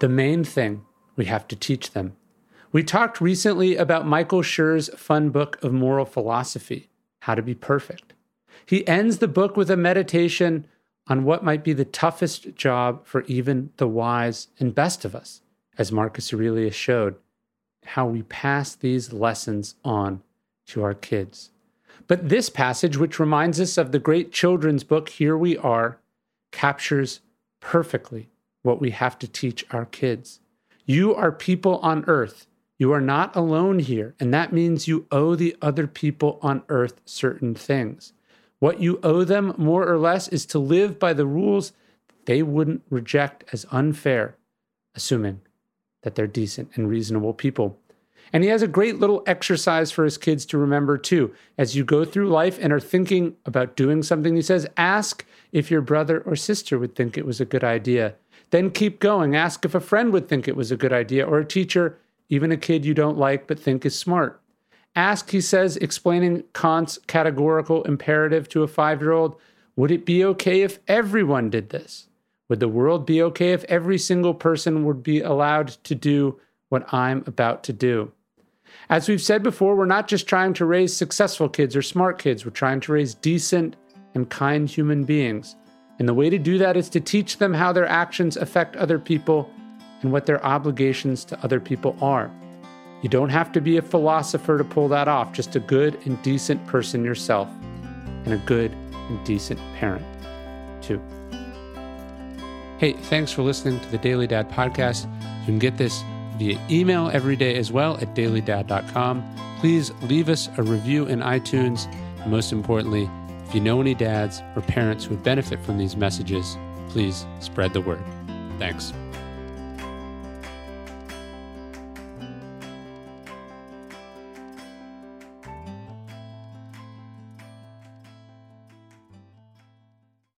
The main thing we have to teach them. We talked recently about Michael Schur's fun book of moral philosophy, How to Be Perfect. He ends the book with a meditation on what might be the toughest job for even the wise and best of us, as Marcus Aurelius showed, how we pass these lessons on to our kids. But this passage, which reminds us of the great children's book, Here We Are, captures perfectly what we have to teach our kids. You are people on earth. You are not alone here, and that means you owe the other people on earth certain things. What you owe them, more or less, is to live by the rules they wouldn't reject as unfair, assuming that they're decent and reasonable people. And he has a great little exercise for his kids to remember too. As you go through life and are thinking about doing something, he says, ask if your brother or sister would think it was a good idea. Then keep going. Ask if a friend would think it was a good idea, or a teacher, even a kid you don't like but think is smart. Ask, he says, explaining Kant's categorical imperative to a five year old, would it be okay if everyone did this? Would the world be okay if every single person would be allowed to do what I'm about to do? As we've said before, we're not just trying to raise successful kids or smart kids, we're trying to raise decent and kind human beings. And the way to do that is to teach them how their actions affect other people and what their obligations to other people are. You don't have to be a philosopher to pull that off, just a good and decent person yourself, and a good and decent parent, too. Hey, thanks for listening to the Daily Dad podcast. You can get this via email every day as well at dailydad.com. Please leave us a review in iTunes. And most importantly, if you know any dads or parents who would benefit from these messages, please spread the word. Thanks.